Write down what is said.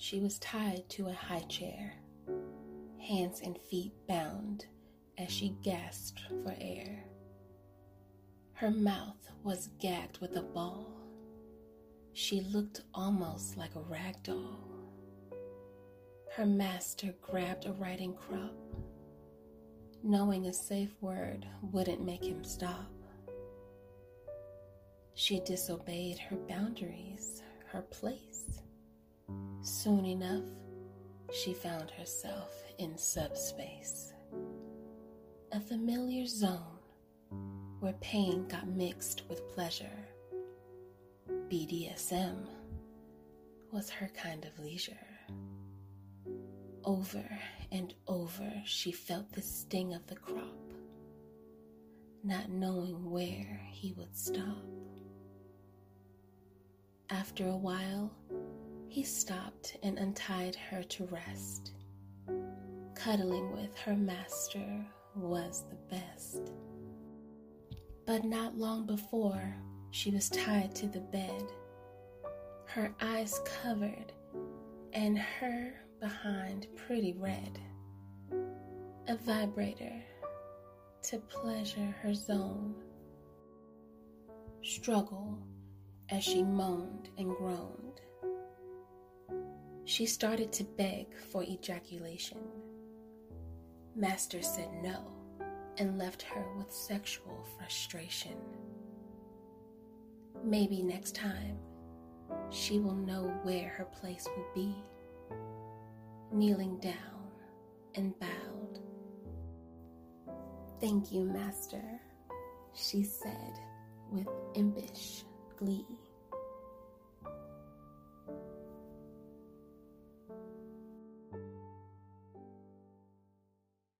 She was tied to a high chair, hands and feet bound as she gasped for air. Her mouth was gagged with a ball. She looked almost like a rag doll. Her master grabbed a riding crop, knowing a safe word wouldn't make him stop. She disobeyed her boundaries, her place. Soon enough, she found herself in subspace, a familiar zone where pain got mixed with pleasure. BDSM was her kind of leisure. Over and over, she felt the sting of the crop, not knowing where he would stop. After a while, he stopped and untied her to rest. Cuddling with her master was the best. But not long before, she was tied to the bed, her eyes covered, and her behind pretty red. A vibrator to pleasure her zone. Struggle as she moaned and groaned. She started to beg for ejaculation. Master said no and left her with sexual frustration. Maybe next time she will know where her place will be. Kneeling down and bowed. Thank you, Master, she said with impish glee.